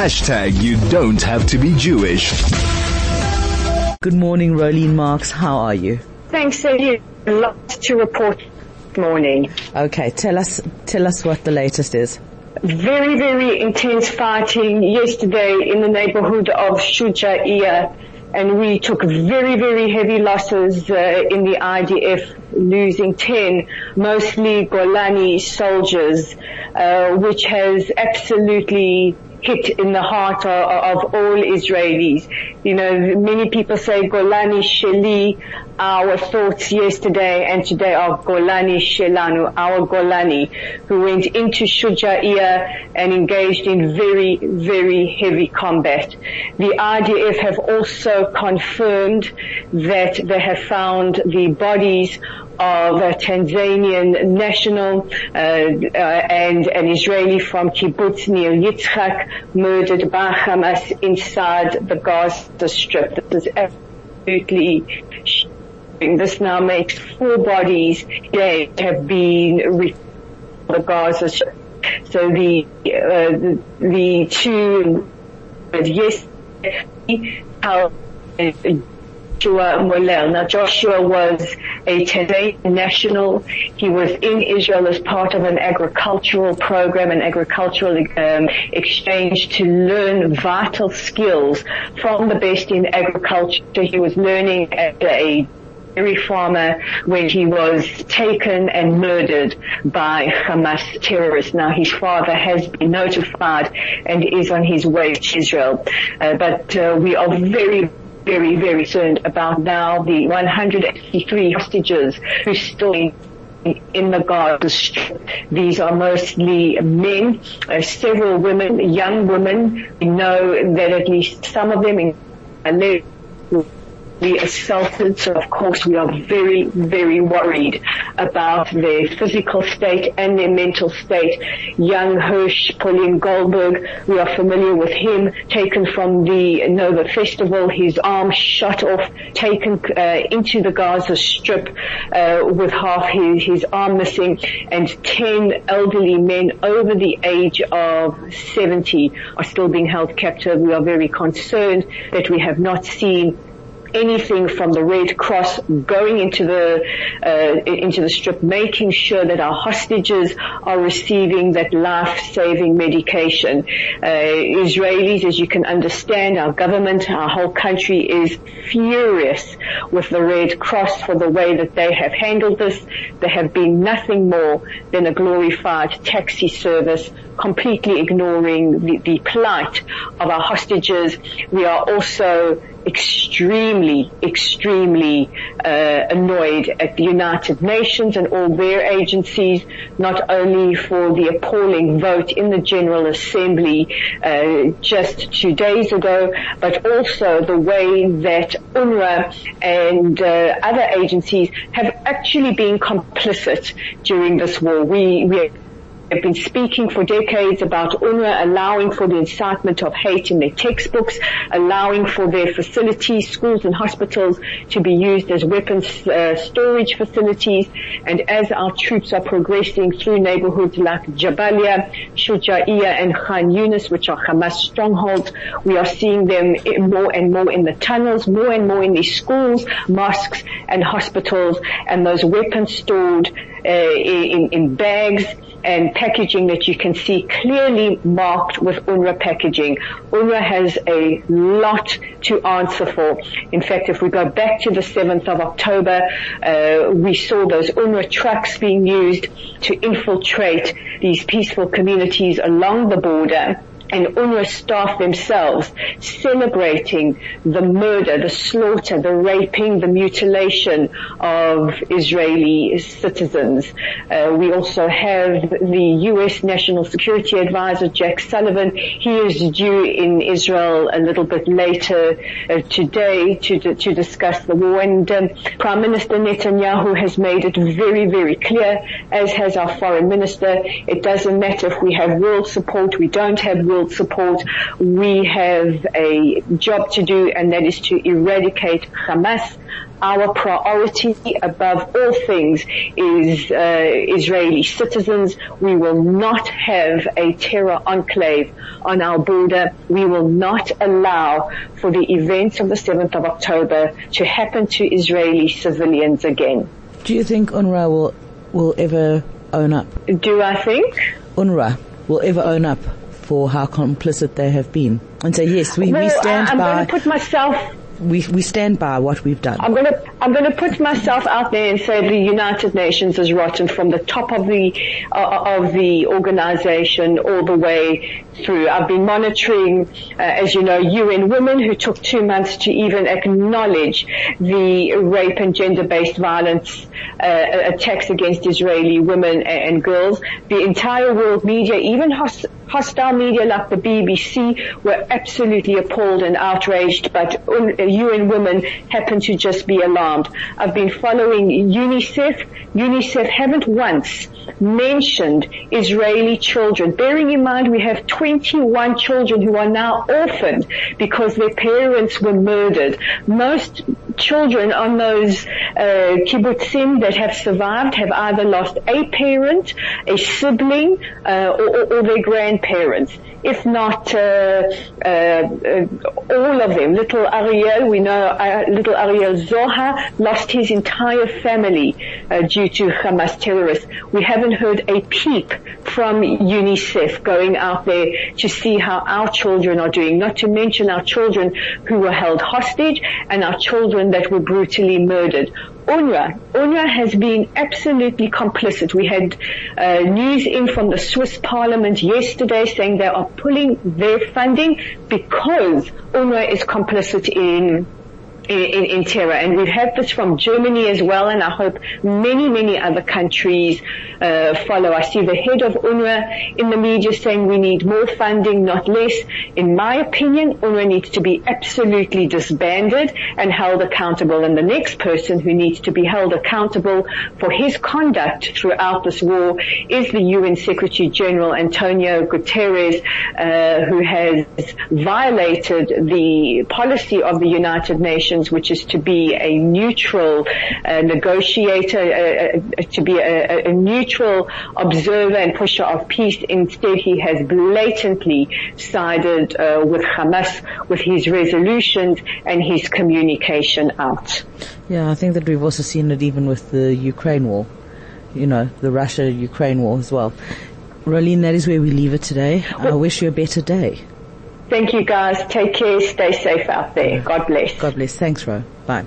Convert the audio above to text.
Hashtag you don't have to be Jewish. Good morning, Rolene Marks. How are you? Thanks, Eddie. lot to report this morning. Okay, tell us, tell us what the latest is. Very, very intense fighting yesterday in the neighborhood of Shujaiya and we took very, very heavy losses uh, in the IDF, losing 10, mostly Golani soldiers, uh, which has absolutely hit in the heart of, of, all Israelis. You know, many people say Golani Sheli, our thoughts yesterday and today are Golani Shelanu, our Golani, who went into Shujaiya and engaged in very, very heavy combat. The IDF have also confirmed that they have found the bodies of a Tanzanian national uh, uh, and an Israeli from kibbutz Nir Yitzhak murdered by Hamas inside the Gaza Strip. This is absolutely shocking. this now makes four bodies that have been the Gaza. So the uh, the, the two yes how Joshua Mollel. Now Joshua was a Tanzanian national. He was in Israel as part of an agricultural program, an agricultural um, exchange to learn vital skills from the best in agriculture. He was learning at a dairy farmer when he was taken and murdered by Hamas terrorists. Now his father has been notified and is on his way to Israel. Uh, but uh, we are very very, very concerned about now the 183 hostages who still in the Gaza Strip. These are mostly men, uh, several women, young women. We know that at least some of them in be assaulted. So of course we are very, very worried about their physical state and their mental state. Young Hersh, Polin Goldberg, we are familiar with him, taken from the Nova Festival, his arm shot off, taken uh, into the Gaza Strip uh, with half his, his arm missing, and 10 elderly men over the age of 70 are still being held captive. We are very concerned that we have not seen anything from the Red Cross going into the uh, into the strip, making sure that our hostages are receiving that life-saving medication. Uh, Israelis, as you can understand, our government, our whole country is furious with the Red Cross for the way that they have handled this. They have been nothing more than a glorified taxi service, completely ignoring the, the plight of our hostages. We are also extremely, extremely uh, annoyed at the United Nations and all their agencies, not only for the appalling vote in the General Assembly uh, just two days ago, but also the way that UNRWA and uh, other agencies have actually been complicit during this war. We, we have been speaking for decades about UNRWA allowing for the incitement of hate in their textbooks, allowing for their facilities, schools and hospitals to be used as weapons uh, storage facilities. And as our troops are progressing through neighborhoods like Jabalia, Shujaiya and Khan Yunis, which are Hamas strongholds, we are seeing them more and more in the tunnels, more and more in these schools, mosques and hospitals, and those weapons stored uh, in, in bags and packaging that you can see clearly marked with UNRWA packaging. UNRWA has a lot to answer for. In fact, if we go back to the 7th of October, uh, we saw those UNRWA trucks being used to infiltrate these peaceful communities along the border and UNRWA staff themselves celebrating the murder, the slaughter, the raping, the mutilation of Israeli citizens. Uh, we also have the U.S. National Security Advisor Jake Sullivan. He is due in Israel a little bit later uh, today to, to discuss the war. And um, Prime Minister Netanyahu has made it very, very clear, as has our foreign minister, it doesn't matter if we have world support, we don't have world support. We have a job to do and that is to eradicate Hamas our priority above all things is uh, Israeli citizens. We will not have a terror enclave on our border. We will not allow for the events of the 7th of October to happen to Israeli civilians again. Do you think UNRWA will, will ever own up? Do I think? UNRWA will ever own up for how complicit they have been and say, yes, we, we stand I'm by. going to put myself we, we stand by what we've done. I'm going to I'm going to put myself out there and say the United Nations is rotten from the top of the uh, of the organization all the way through. I've been monitoring, uh, as you know, UN Women who took two months to even acknowledge the rape and gender-based violence uh, attacks against Israeli women and girls. The entire world media, even hostile media like the BBC, were absolutely appalled and outraged. But UN Women happen to just be alarmed. I've been following UNICEF. UNICEF haven't once mentioned Israeli children. Bearing in mind we have 21 children who are now orphaned because their parents were murdered. Most children on those uh, kibbutzim that have survived have either lost a parent, a sibling, uh, or, or, their grandparents if not uh, uh, all of them. Little Ariel, we know uh, little Ariel Zohar lost his entire family due to Hamas terrorists. We haven't heard a peep from UNICEF going out there to see how our children are doing, not to mention our children who were held hostage and our children that were brutally murdered. UNRWA. UNRWA has been absolutely complicit. We had uh, news in from the Swiss Parliament yesterday saying they are pulling their funding because UNRWA is complicit in in, in, terror. And we've had this from Germany as well, and I hope many, many other countries uh, follow. I see the head of UNRWA in the media saying we need more funding, not less. In my opinion, UNRWA needs to be absolutely disbanded and held accountable. And the next person who needs to be held accountable for his conduct throughout this war is the UN Secretary General Antonio Guterres, uh, who has violated the policy of the United Nations which is to be a neutral uh, negotiator, uh, uh, to be a, a, neutral observer and pusher of peace. Instead, he has blatantly sided uh, with Hamas with his resolutions and his communication out. Yeah, I think that we've also seen it even with the Ukraine war. You know, the Russia-Ukraine war as well. Rolene, that is where we leave it today. I wish you a better day. Thank you guys. Take care. Stay safe out there. God bless. God bless. Thanks, Ro. Bye.